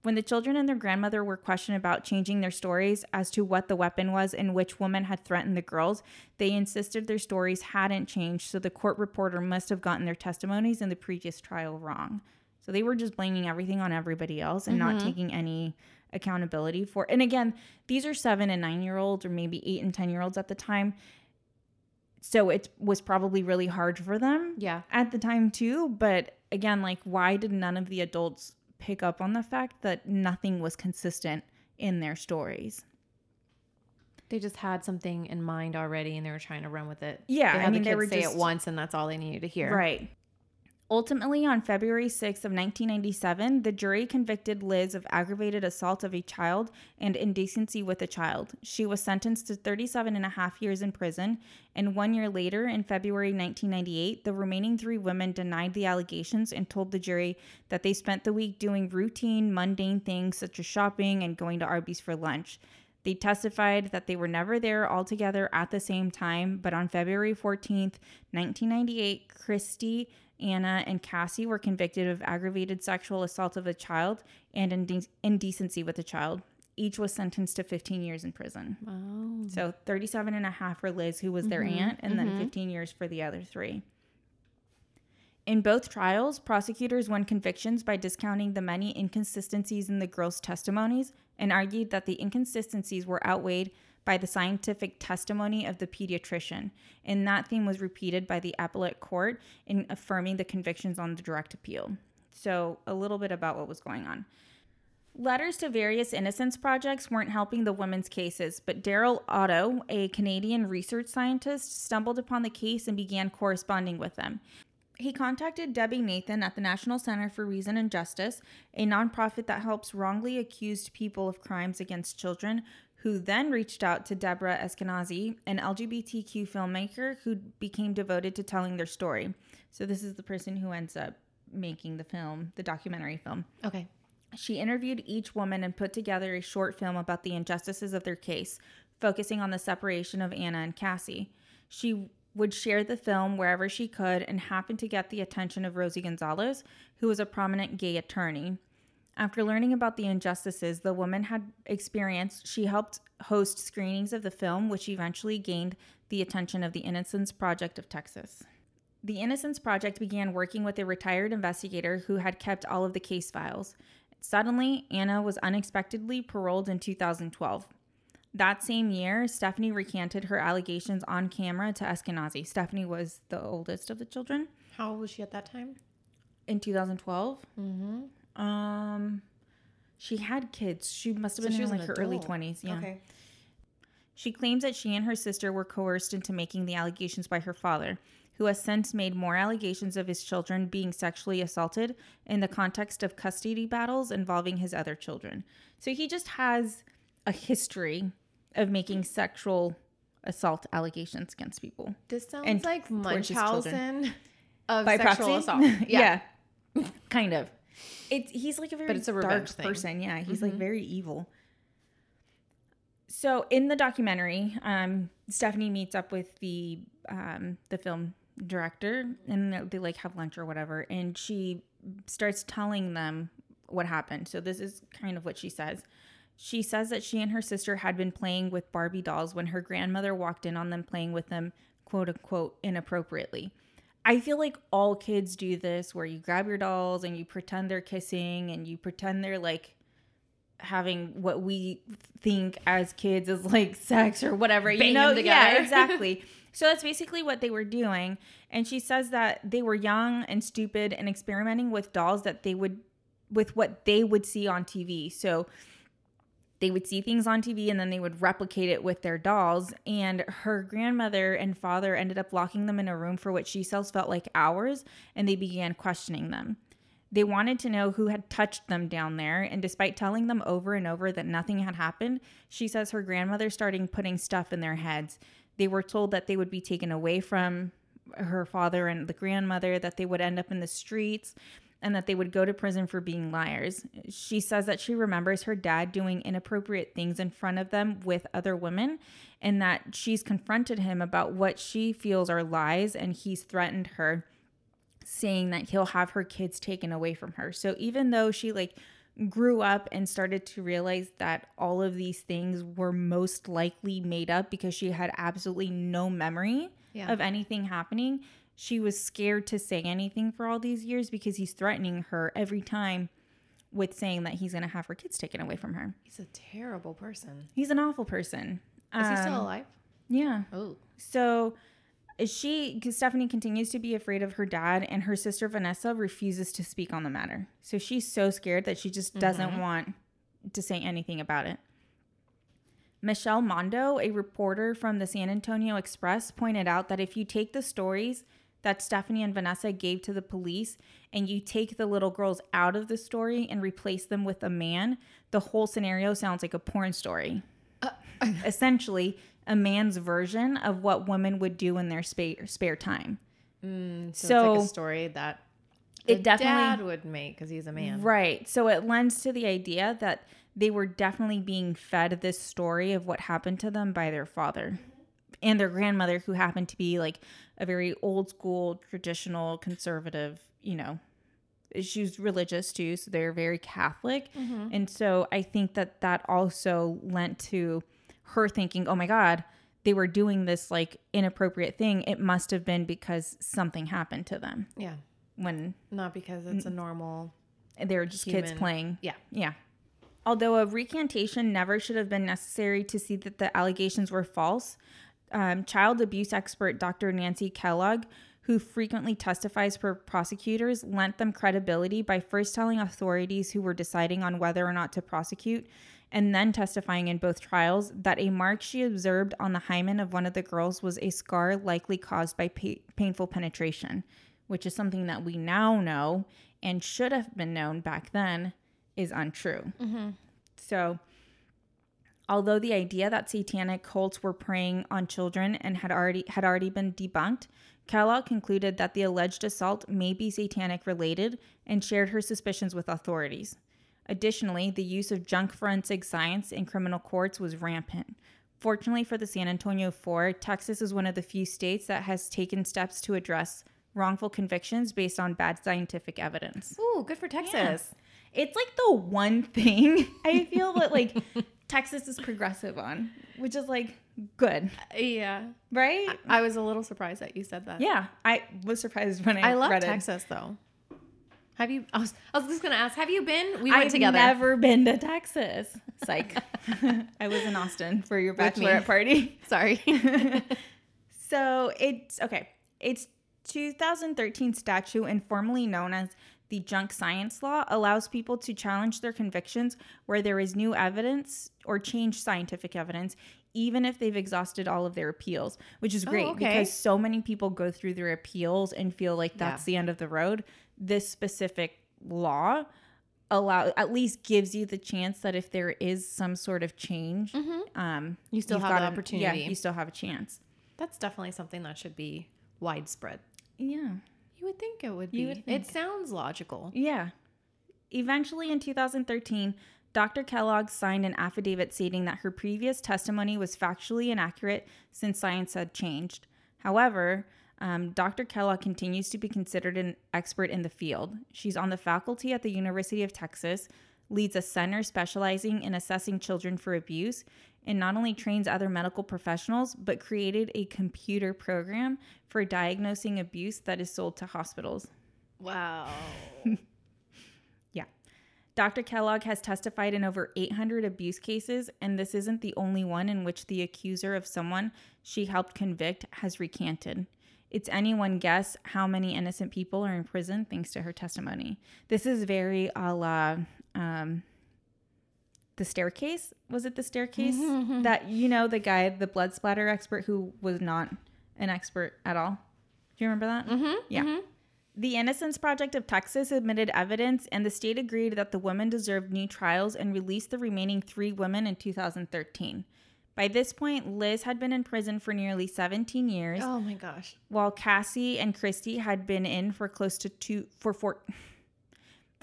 when the children and their grandmother were questioned about changing their stories as to what the weapon was and which woman had threatened the girls, they insisted their stories hadn't changed, so the court reporter must have gotten their testimonies in the previous trial wrong. So they were just blaming everything on everybody else and mm-hmm. not taking any accountability for. And again, these are 7 and 9 year olds or maybe 8 and 10 year olds at the time. So it was probably really hard for them. Yeah. At the time too, but again, like why did none of the adults pick up on the fact that nothing was consistent in their stories? They just had something in mind already and they were trying to run with it. Yeah, they I mean, the they were say just, it once and that's all they needed to hear. Right. Ultimately, on February 6 of 1997, the jury convicted Liz of aggravated assault of a child and indecency with a child. She was sentenced to 37 and a half years in prison, and one year later, in February 1998, the remaining three women denied the allegations and told the jury that they spent the week doing routine, mundane things such as shopping and going to Arby's for lunch. They testified that they were never there all together at the same time, but on February 14, 1998, Christy Anna and Cassie were convicted of aggravated sexual assault of a child and inde- indecency with a child. Each was sentenced to 15 years in prison. Oh. So 37 and a half for Liz, who was mm-hmm. their aunt, and mm-hmm. then 15 years for the other three. In both trials, prosecutors won convictions by discounting the many inconsistencies in the girls' testimonies and argued that the inconsistencies were outweighed by the scientific testimony of the pediatrician, and that theme was repeated by the appellate court in affirming the convictions on the direct appeal. So, a little bit about what was going on. Letters to various innocence projects weren't helping the women's cases, but Daryl Otto, a Canadian research scientist, stumbled upon the case and began corresponding with them. He contacted Debbie Nathan at the National Center for Reason and Justice, a nonprofit that helps wrongly accused people of crimes against children who then reached out to Deborah Esquenazi, an LGBTQ filmmaker who became devoted to telling their story. So, this is the person who ends up making the film, the documentary film. Okay. She interviewed each woman and put together a short film about the injustices of their case, focusing on the separation of Anna and Cassie. She would share the film wherever she could and happened to get the attention of Rosie Gonzalez, who was a prominent gay attorney. After learning about the injustices the woman had experienced, she helped host screenings of the film, which eventually gained the attention of the Innocence Project of Texas. The Innocence Project began working with a retired investigator who had kept all of the case files. Suddenly, Anna was unexpectedly paroled in 2012. That same year, Stephanie recanted her allegations on camera to Esquenazi. Stephanie was the oldest of the children. How old was she at that time? In 2012? Mm-hmm. Um, she had kids. She must have so been in like her early twenties. Yeah. Okay. She claims that she and her sister were coerced into making the allegations by her father, who has since made more allegations of his children being sexually assaulted in the context of custody battles involving his other children. So he just has a history of making sexual assault allegations against people. This sounds and like Munchausen of by sexual proxy? assault. yeah. yeah. kind of. It's he's like a very but it's a dark thing. person. Yeah, he's mm-hmm. like very evil. So in the documentary, um, Stephanie meets up with the um, the film director, and they like have lunch or whatever, and she starts telling them what happened. So this is kind of what she says. She says that she and her sister had been playing with Barbie dolls when her grandmother walked in on them playing with them, quote unquote, inappropriately. I feel like all kids do this where you grab your dolls and you pretend they're kissing and you pretend they're like having what we think as kids is like sex or whatever. Bang you know, yeah, exactly. so that's basically what they were doing. And she says that they were young and stupid and experimenting with dolls that they would with what they would see on TV. So they would see things on TV and then they would replicate it with their dolls. And her grandmother and father ended up locking them in a room for what she says felt like hours, and they began questioning them. They wanted to know who had touched them down there, and despite telling them over and over that nothing had happened, she says her grandmother started putting stuff in their heads. They were told that they would be taken away from her father and the grandmother, that they would end up in the streets, and that they would go to prison for being liars. She says that she remembers her dad doing inappropriate things in front of them with other women and that she's confronted him about what she feels are lies and he's threatened her saying that he'll have her kids taken away from her. So even though she like grew up and started to realize that all of these things were most likely made up because she had absolutely no memory Yeah. of anything happening, she was scared to say anything for all these years because he's threatening her every time with saying that he's going to have her kids taken away from her. He's a terrible person. He's an awful person. Is he still Um, alive? Yeah. Oh. So she, because Stephanie continues to be afraid of her dad, and her sister Vanessa refuses to speak on the matter. So she's so scared that she just doesn't want to say anything about it. Michelle Mondo, a reporter from the San Antonio Express, pointed out that if you take the stories that Stephanie and Vanessa gave to the police and you take the little girls out of the story and replace them with a man, the whole scenario sounds like a porn story uh, essentially a man's version of what women would do in their spare spare time. Mm, so, it's So- like a story that It definitely- dad would make because he's a man. Right. So it lends to the idea that they were definitely being fed this story of what happened to them by their father and their grandmother, who happened to be like a very old school, traditional, conservative, you know. She was religious too, so they're very Catholic. Mm-hmm. And so I think that that also lent to her thinking, oh my God, they were doing this like inappropriate thing. It must have been because something happened to them Yeah. when Not because it's a normal. they were just kids playing. Yeah. Yeah. Although a recantation never should have been necessary to see that the allegations were false, um, child abuse expert Dr. Nancy Kellogg, who frequently testifies for prosecutors, lent them credibility by first telling authorities who were deciding on whether or not to prosecute and then testifying in both trials that a mark she observed on the hymen of one of the girls was a scar likely caused by pa- painful penetration, which is something that we now know and should have been known back then is untrue. So, although the idea that satanic cults were preying on children and had already had already been debunked, Kellogg concluded that the alleged assault may be satanic related and shared her suspicions with authorities. Additionally, the use of junk forensic science in criminal courts was rampant. Fortunately for the San Antonio Four, Texas is one of the few states that has taken steps to address wrongful convictions based on bad scientific evidence. Ooh, good for Texas. It's like the one thing I feel that like Texas is progressive on, which is like good, Yeah. right? I was a little surprised that you said that. yeah, I was surprised when I, I love read it. Texas though. Have you? I was, I was just gonna ask. Have you been? We went together? I've never been to Texas. Psych. I was in Austin for your bachelorette party. Sorry. So it's okay. It's 2013 statute, informally known as the junk science law, allows people to challenge their convictions where there is new evidence or change scientific evidence, even if they've exhausted all of their appeals, which is great okay. because so many people go through their appeals and feel like that's Yeah. the end of the road. This specific law allow at least gives you the chance that if there is some sort of change, um, You still an- opportunity. Yeah, you still have a chance. That's definitely something that should be widespread. Yeah. You would think it would be. Would It sounds logical. Yeah. Eventually, in 2013, Dr. Kellogg signed an affidavit stating that her previous testimony was factually inaccurate since science had changed. However, um, Dr. Kellogg continues to be considered an expert in the field. She's on the faculty at the University of Texas, leads a center specializing in assessing children for abuse, and not only trains other medical professionals, but created a computer program for diagnosing abuse that is sold to hospitals. Wow. Yeah. Dr. Kellogg has testified in over 800 abuse cases, and this isn't the only one in which the accuser of someone she helped convict has recanted. It's anyone guess how many innocent people are in prison thanks to her testimony. This is very a la um, the staircase. Was it the staircase? That, you know, the guy, the blood splatter expert who was not an expert at all. Do you remember that? mm-hmm. Yeah. The Innocence Project of Texas admitted evidence, and the state agreed that the women deserved new trials and released the remaining three women in 2013. By this point, Liz had been in prison for nearly 17 years, Oh my gosh. while Cassie and Christy had been in for close to two for four.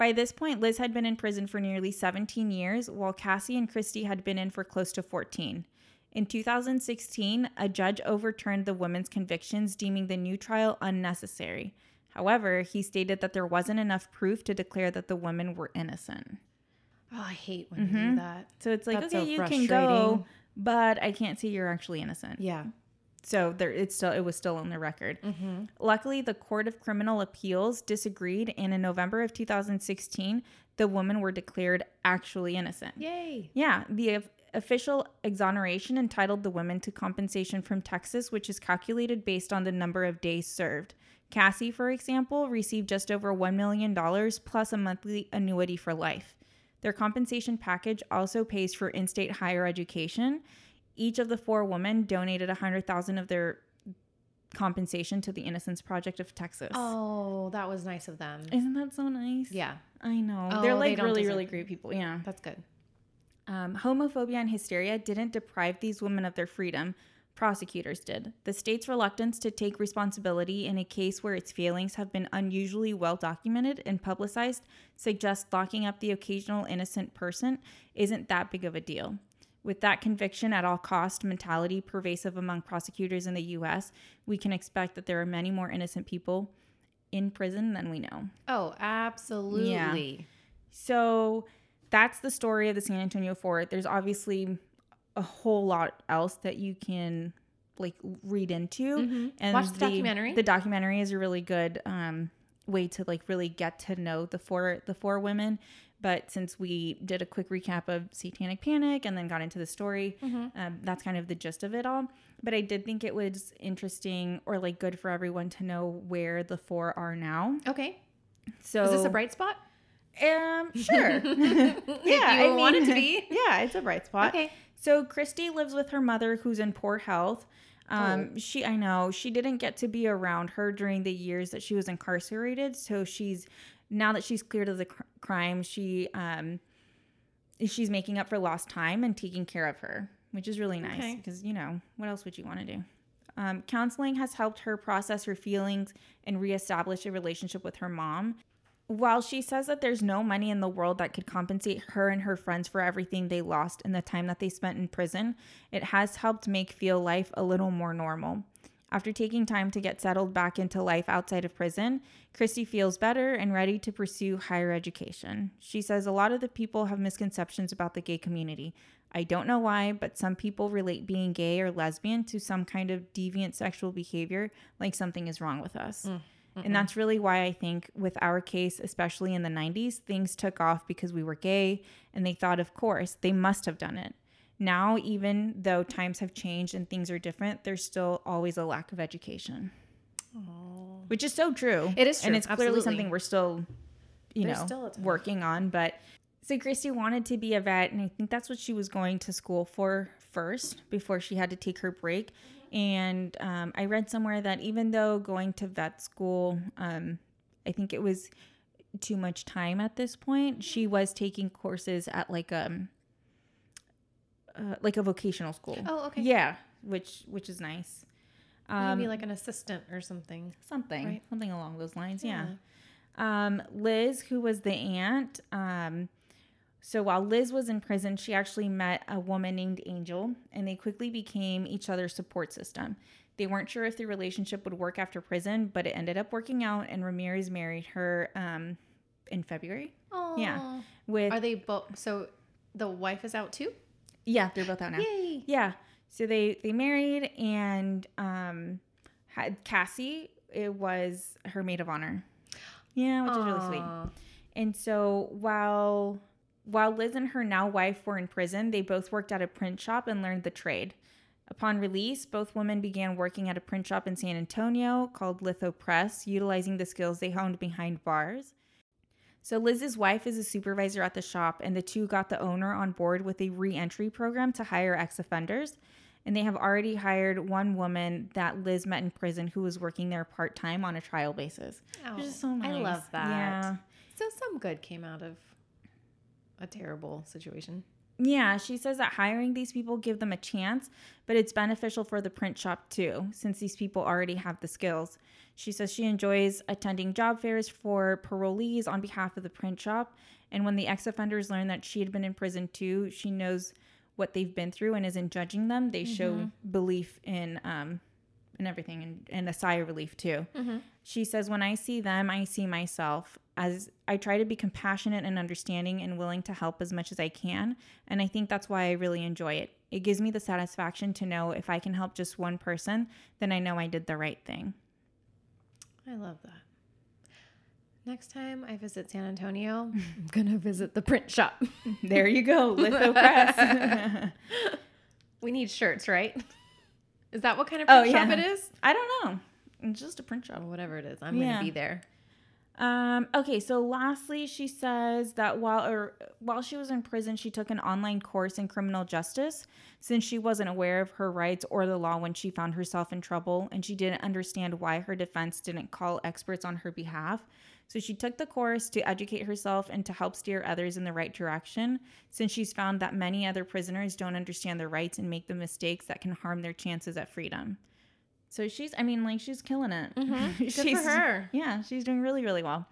By this point, Liz had been in prison for nearly 17 years, while Cassie and Christy had been in for close to 14. In 2016, a judge overturned the women's convictions, deeming the new trial unnecessary. However, he stated that there wasn't enough proof to declare that the women were innocent. Oh, I hate when mm-hmm. you do that. So it's like, That's okay, so you can go, but I can't say you're actually innocent. Yeah. So there, it's still it was still on the record. Mm-hmm. Luckily, the Court of Criminal Appeals disagreed, and in November of 2016, the women were declared actually innocent. Yay! Yeah, the official exoneration entitled the women to compensation from Texas, which is calculated based on the number of days served. Cassie, for example, received just over $1 million plus a monthly annuity for life. Their compensation package also pays for in state higher education each of the four women donated a hundred thousand of their compensation to the Innocence Project of Texas. Oh, that was nice of them. Isn't that so nice? Yeah, I know. Oh, They're like they really, really great people. Yeah, that's good. Um, homophobia and hysteria didn't deprive these women of their freedom. Prosecutors did. The state's reluctance to take responsibility in a case where its failings have been unusually well documented and publicized suggests locking up the occasional innocent person isn't that big of a deal. With that conviction at all cost mentality pervasive among prosecutors in the US, we can expect that there are many more innocent people in prison than we know. Oh, absolutely. Yeah. So that's the story of the San Antonio Four. There's obviously a whole lot else that you can like read into mm-hmm. and watch the, the, documentary. The documentary is a really good um, way to like really get to know the four the four women but since we did a quick recap of Satanic Panic and then got into the story, mm-hmm. um, that's kind of the gist of it all. But I did think it was interesting or like good for everyone to know where the four are now. Okay. So is this a bright spot? Um, sure. yeah, I mean, want it to be. Yeah, it's a bright spot. Okay. So Christy lives with her mother, who's in poor health. Um, oh. she I know she didn't get to be around her during the years that she was incarcerated, so she's now that she's cleared of the cr- crime, she um she's making up for lost time and taking care of her, which is really nice okay. because you know what else would you want to do? Um, counseling has helped her process her feelings and reestablish a relationship with her mom. While she says that there's no money in the world that could compensate her and her friends for everything they lost in the time that they spent in prison, it has helped make feel life a little more normal. After taking time to get settled back into life outside of prison, Christy feels better and ready to pursue higher education. She says a lot of the people have misconceptions about the gay community. I don't know why, but some people relate being gay or lesbian to some kind of deviant sexual behavior, like something is wrong with us. Mm. And that's really why I think with our case, especially in the 90s, things took off because we were gay and they thought, of course, they must have done it now, even though times have changed and things are different, there's still always a lack of education. Aww. Which is so true. It is true. And it's clearly Absolutely. something we're still, you there's know, working on. But so Christy wanted to be a vet, and I think that's what she was going to school for first before she had to take her break. And um, I read somewhere that even though going to vet school, um, I think it was too much time at this point, she was taking courses at like um uh, like a vocational school. Oh, okay. Yeah, which which is nice. Um, Maybe like an assistant or something. Something, right? something along those lines. Yeah. yeah. Um, Liz, who was the aunt, um, so while Liz was in prison, she actually met a woman named Angel, and they quickly became each other's support system. They weren't sure if the relationship would work after prison, but it ended up working out, and Ramirez married her um, in February. Oh, yeah. With are they both? So the wife is out too. Yeah, they're both out now. Yay. Yeah. So they they married and um had Cassie. It was her maid of honor. Yeah, which Aww. is really sweet. And so while while Liz and her now wife were in prison, they both worked at a print shop and learned the trade. Upon release, both women began working at a print shop in San Antonio called Litho Press, utilizing the skills they honed behind bars. So Liz's wife is a supervisor at the shop, and the two got the owner on board with a re-entry program to hire ex-offenders. And they have already hired one woman that Liz met in prison who was working there part time on a trial basis. Oh, which is oh, so nice. I love that. Yeah. So some good came out of a terrible situation. Yeah, she says that hiring these people give them a chance, but it's beneficial for the print shop too, since these people already have the skills. She says she enjoys attending job fairs for parolees on behalf of the print shop, and when the ex-offenders learn that she had been in prison too, she knows what they've been through and isn't judging them. They mm-hmm. show belief in um, and everything and, and a sigh of relief too. Mm-hmm. She says, When I see them, I see myself as I try to be compassionate and understanding and willing to help as much as I can. And I think that's why I really enjoy it. It gives me the satisfaction to know if I can help just one person, then I know I did the right thing. I love that. Next time I visit San Antonio, I'm going to visit the print shop. there you go, Litho Press. we need shirts, right? Is that what kind of print oh, yeah. shop it is? I don't know. It's just a print shop. Whatever it is, I'm yeah. gonna be there. Um, okay, so lastly, she says that while or while she was in prison, she took an online course in criminal justice since she wasn't aware of her rights or the law when she found herself in trouble, and she didn't understand why her defense didn't call experts on her behalf. So she took the course to educate herself and to help steer others in the right direction, since she's found that many other prisoners don't understand their rights and make the mistakes that can harm their chances at freedom. So she's, I mean, like she's killing it. Mm-hmm. Good she's, for her. Yeah, she's doing really, really well.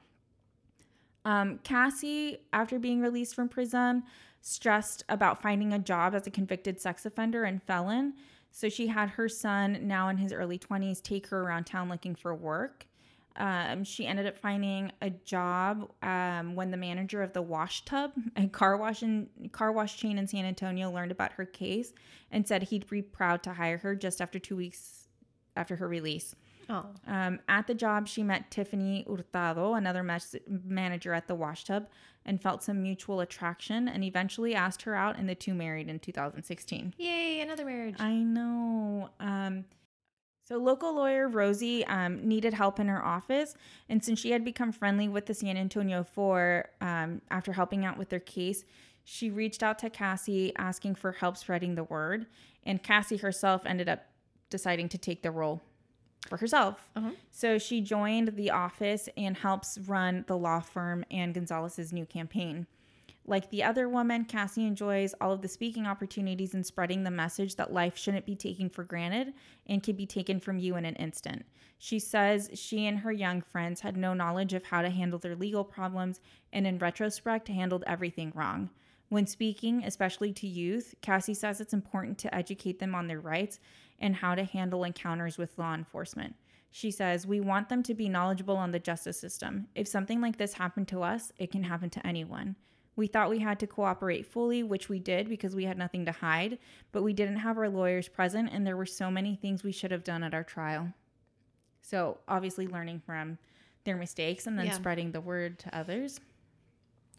Um, Cassie, after being released from prison, stressed about finding a job as a convicted sex offender and felon. So she had her son, now in his early 20s, take her around town looking for work. Um, she ended up finding a job um, when the manager of the Washtub and car wash and car wash chain in San Antonio learned about her case and said he'd be proud to hire her just after two weeks after her release. Oh. Um, at the job, she met Tiffany Hurtado, another mes- manager at the Washtub, and felt some mutual attraction and eventually asked her out, and the two married in 2016. Yay, another marriage. I know. Um, so, local lawyer Rosie um, needed help in her office, and since she had become friendly with the San Antonio Four um, after helping out with their case, she reached out to Cassie asking for help spreading the word. And Cassie herself ended up deciding to take the role for herself. Uh-huh. So she joined the office and helps run the law firm and Gonzalez's new campaign. Like the other woman, Cassie enjoys all of the speaking opportunities and spreading the message that life shouldn't be taken for granted and can be taken from you in an instant. She says she and her young friends had no knowledge of how to handle their legal problems and, in retrospect, handled everything wrong. When speaking, especially to youth, Cassie says it's important to educate them on their rights and how to handle encounters with law enforcement. She says, We want them to be knowledgeable on the justice system. If something like this happened to us, it can happen to anyone. We thought we had to cooperate fully, which we did because we had nothing to hide, but we didn't have our lawyers present, and there were so many things we should have done at our trial. So, obviously, learning from their mistakes and then yeah. spreading the word to others.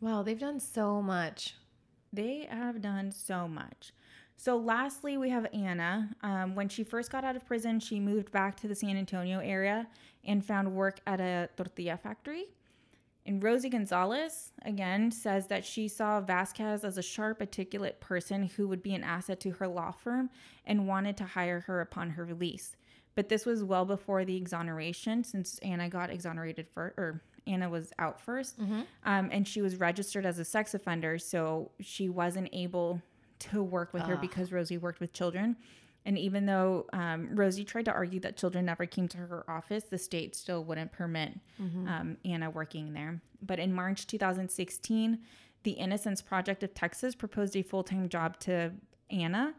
Wow, they've done so much. They have done so much. So, lastly, we have Anna. Um, when she first got out of prison, she moved back to the San Antonio area and found work at a tortilla factory. And Rosie Gonzalez, again, says that she saw Vasquez as a sharp, articulate person who would be an asset to her law firm and wanted to hire her upon her release. But this was well before the exoneration, since Anna got exonerated first, or Anna was out 1st mm-hmm. um, and she was registered as a sex offender, so she wasn't able to work with her because Rosie worked with children. And even though um, Rosie tried to argue that children never came to her office, the state still wouldn't permit mm-hmm. um, Anna working there. But in March 2016, the Innocence Project of Texas proposed a full time job to Anna.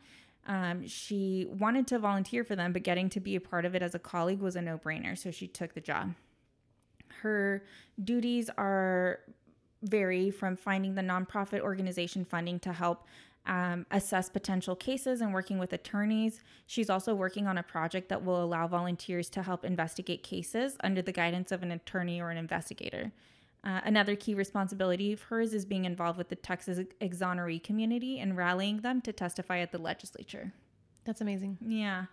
Um, she wanted to volunteer for them, but getting to be a part of it as a colleague was a no brainer. So she took the job. Her duties are vary from finding the nonprofit organization funding to help um, assess potential cases and working with attorneys. She's also working on a project that will allow volunteers to help investigate cases under the guidance of an attorney or an investigator. Uh, another key responsibility of hers is being involved with the Texas exoneree community and rallying them to testify at the legislature. That's amazing. Yeah.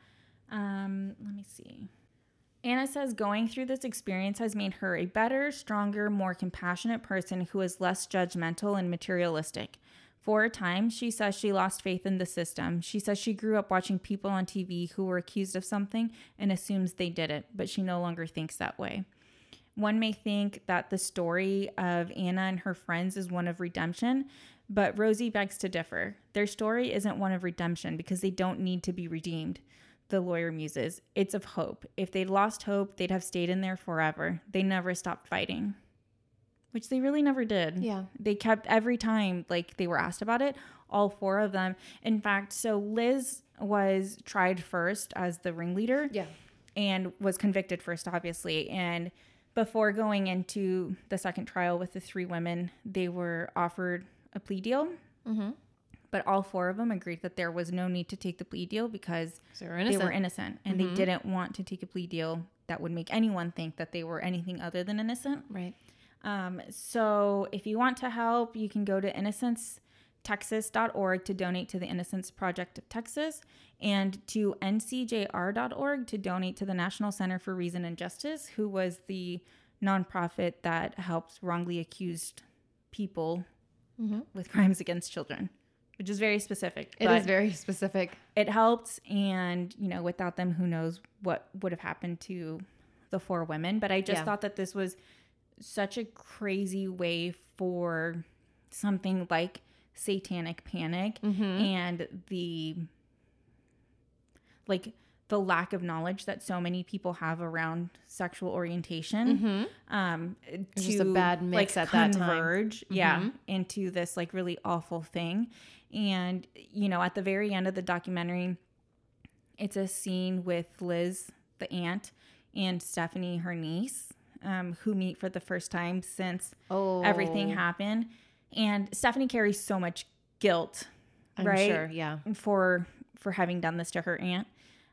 Um, let me see. Anna says going through this experience has made her a better, stronger, more compassionate person who is less judgmental and materialistic. For a time, she says she lost faith in the system. She says she grew up watching people on TV who were accused of something and assumes they did it, but she no longer thinks that way. One may think that the story of Anna and her friends is one of redemption, but Rosie begs to differ. Their story isn't one of redemption because they don't need to be redeemed. The lawyer muses, it's of hope. If they'd lost hope, they'd have stayed in there forever. They never stopped fighting. Which they really never did. Yeah. They kept every time like they were asked about it, all four of them. In fact, so Liz was tried first as the ringleader Yeah. and was convicted first, obviously. And before going into the second trial with the three women, they were offered a plea deal. Mm-hmm. But all four of them agreed that there was no need to take the plea deal because So we're innocent. they were innocent and Mhm. they didn't want to take a plea deal that would make anyone think that they were anything other than innocent. right. Um, so if you want to help, you can go to innocence.texas.org to donate to the Innocence Project of Texas and to ncjr.org to donate to the National Center for Reason and Justice, who was the nonprofit that helps wrongly accused people Mm-hmm. with crimes against children, which is very specific. It is very specific. it helped, and you know, without them, who knows what would have happened to the four women. But I just Yeah. thought that this was such a crazy way for something like satanic panic Mm-hmm. and the like the lack of knowledge that so many people have around sexual orientation Mm-hmm. um to just a bad mix like at that time. converge yeah Mhm. into this like really awful thing and you know at the very end of the documentary it's a scene with liz the aunt and stephanie her niece um, who meet for the first time since Oh, everything happened and stephanie carries so much guilt I'm right? sure. Yeah. for for having done this to her aunt.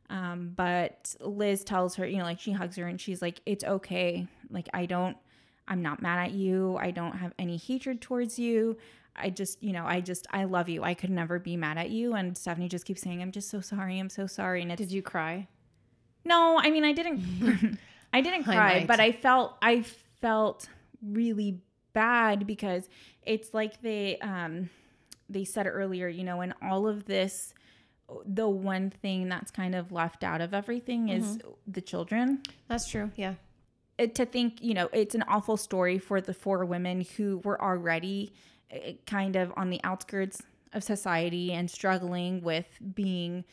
Um, but Liz tells her, you know, like she hugs her and she's like, "It's okay. Like I don't, I'm not mad at you. I don't have any hatred towards you. I just, you know, I just, I love you. I could never be mad at you." And Stephanie just keeps saying, "I'm just so sorry. I'm so sorry." And it's Did you cry? no, I mean, I didn't. I didn't cry, but I felt I felt really bad because it's like they um they said earlier, you know, in all of this, the one thing that's kind of left out of everything is Mm-hmm. the children. That's true. Yeah. It, to think, you know, it's an awful story for the four women who were already uh, kind of on the outskirts of society and struggling with being uh,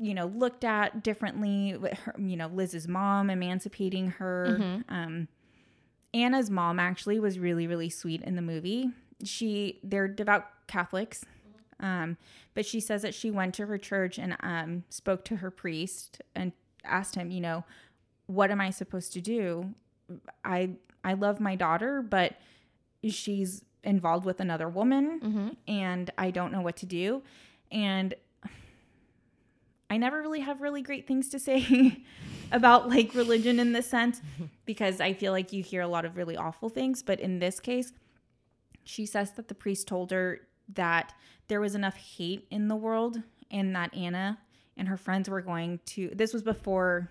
you know looked at differently with her you know liz's mom emancipating her Mhm. um anna's mom actually was really really sweet in the movie she they're devout catholics um but she says that she went to her church and um spoke to her priest and asked him you know what am i supposed to do i i love my daughter but she's involved with another woman Mm-hmm. and I don't know what to do. And I never really have really great things to say about like religion in this sense because I feel like you hear a lot of really awful things. But in this case, she says that the priest told her that there was enough hate in the world and that Anna and her friends were going to. This was before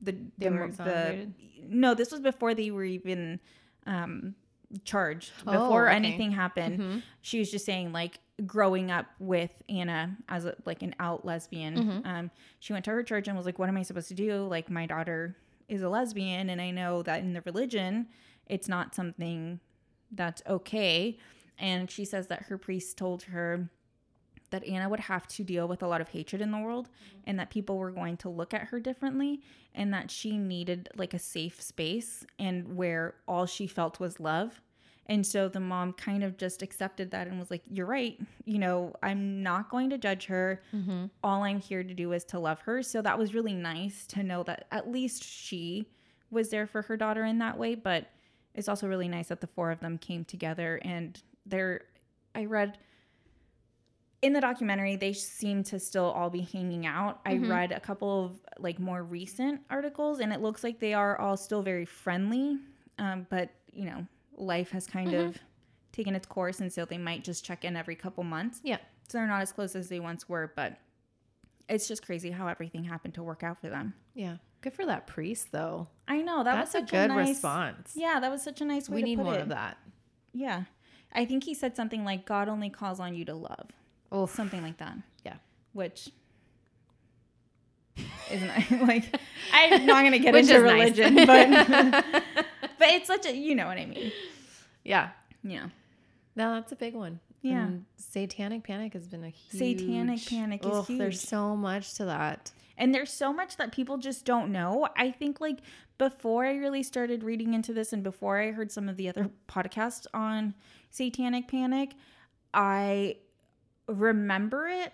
the They the, were the no, this was before they were even um, charged. Oh, Before okay. anything happened, Mm-hmm. she was just saying like growing up with Anna as a, like an out lesbian. Mhm. Um, she went to her church and was like, "What am I supposed to do? Like my daughter is a lesbian, and I know that in the religion, it's not something that's okay." And she says that her priest told her that Anna would have to deal with a lot of hatred in the world and that people were going to look at her differently and that she needed like a safe space and where all she felt was love. And so the mom kind of just accepted that and was like, You're right. You know, I'm not going to judge her. Mm-hmm. All I'm here to do is to love her. So that was really nice to know that at least she was there for her daughter in that way. But it's also really nice that the four of them came together and they're, I read in the documentary, they seem to still all be hanging out. Mhm. I read a couple of like more recent articles and it looks like they are all still very friendly. Um, but, you know, life has kind Mhm. of taken its course and so they might just check in every couple months. Yeah. So they're not as close as they once were, but it's just crazy how everything happened to work out for them. Yeah. Good for that priest, though. I know that That's was a good nice, response. Yeah, that was such a nice way we to need more it. of that. Yeah, I think he said something like "God only calls on you to love," Oh, something like that. Yeah. which isn't like I'm not gonna get into is nice. religion, but but it's such a you know what I mean. yeah. Yeah, No, that's a big one. Yeah. And satanic panic has been a huge Satanic panic is Ugh, There's so much to that. And there's so much that people just don't know. I think like before I really started reading into this and before I heard some of the other podcasts on satanic panic, I remember it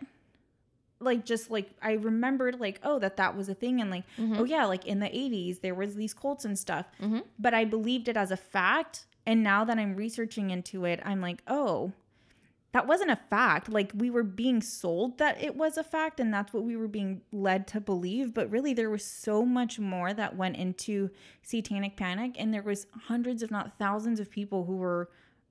like just like I remembered like oh that that was a thing and like oh yeah like in the 80s there was these cults and stuff. Mhm. But I believed it as a fact and now that I'm researching into it I'm like oh that wasn't a fact. Like we were being sold that it was a fact and that's what we were being led to believe, but really there was so much more that went into satanic panic and there was hundreds if not thousands of people who were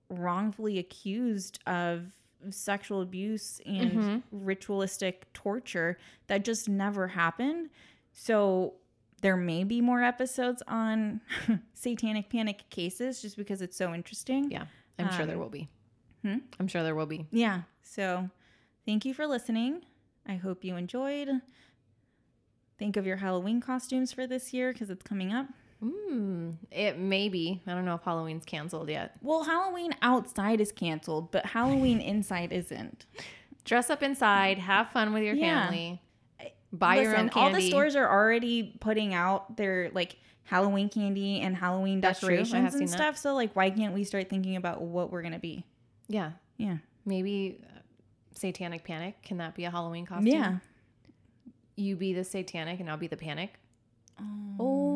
wrongfully accused of sexual abuse and Mhm. ritualistic torture that just never happened. So there may be more episodes on satanic panic cases just because it's so interesting. Yeah, I'm sure there Um, will be. hmm? I'm sure there will be. Yeah. So thank you for listening. I hope you enjoyed. Think of your Halloween costumes for this year because it's coming up. Mm, it may be. I don't know if Halloween's canceled yet. Well, Halloween outside is canceled, but Halloween inside isn't. Dress up inside, have fun with your Yeah. family, buy your own Listen, all the stores are already putting out their like Halloween candy and Halloween That's true. I have decorations and that. stuff. So like, why can't we start thinking about what we're gonna be? yeah, Yeah. maybe uh, Satanic Panic. Can that be a Halloween costume? Yeah. You be the Satanic and I'll be the Panic. Oh. Oh.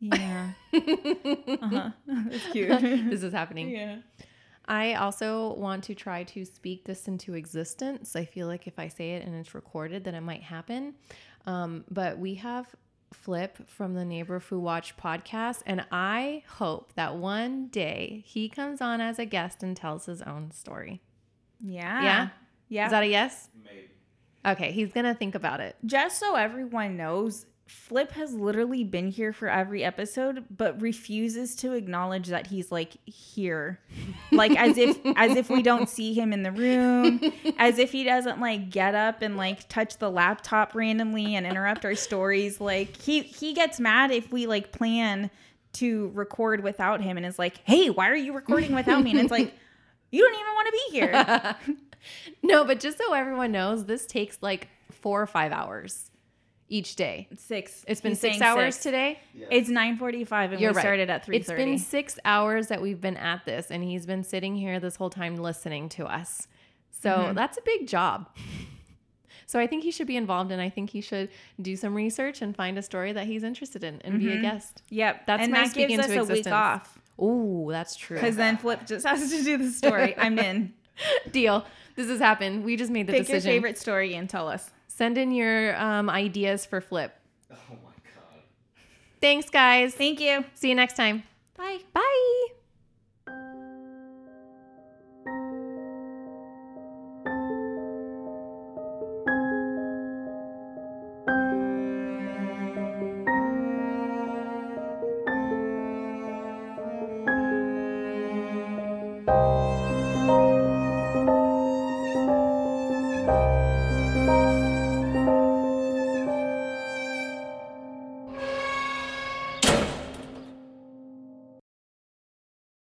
Yeah. uh-huh. That's cute. this is happening. yeah. I also want to try to speak this into existence. I feel like if I say it and it's recorded, then it might happen. Um, but we have Flip from the Neighbor Who Watch podcast, and I hope that one day he comes on as a guest and tells his own story. Yeah. Yeah? Yeah. Is that a yes? Maybe. Okay, he's gonna think about it. Just so everyone knows, Flip has literally been here for every episode, but refuses to acknowledge that he's like here. Like as if as if we don't see him in the room, as if he doesn't like get up and like touch the laptop randomly and interrupt our stories. Like he he gets mad if we like plan to record without him and is like, "Hey, why are you recording without me?" And it's like, "You don't even want to be here." no, but just so everyone knows, this takes like four or five hours each day. Six. It's been He's six hours six. today. Yeah. It's 9:45 and You're we right. started at 3:30. It's been six hours that we've been at this, and he's been sitting here this whole time listening to us. So Mm-hmm. that's a big job. So I think he should be involved, and I think he should do some research and find a story that he's interested in and be a guest. Yep, That's and my that speak gives us into a week existence. off Oh, that's true. because then Flip just has to do the story. I'm in. Deal. This has happened. We just made the Pick your decision. favorite story and tell us. Send in your um, ideas for Flip. Oh my god. Thanks, guys. Thank you. See you next time. Bye. Bye.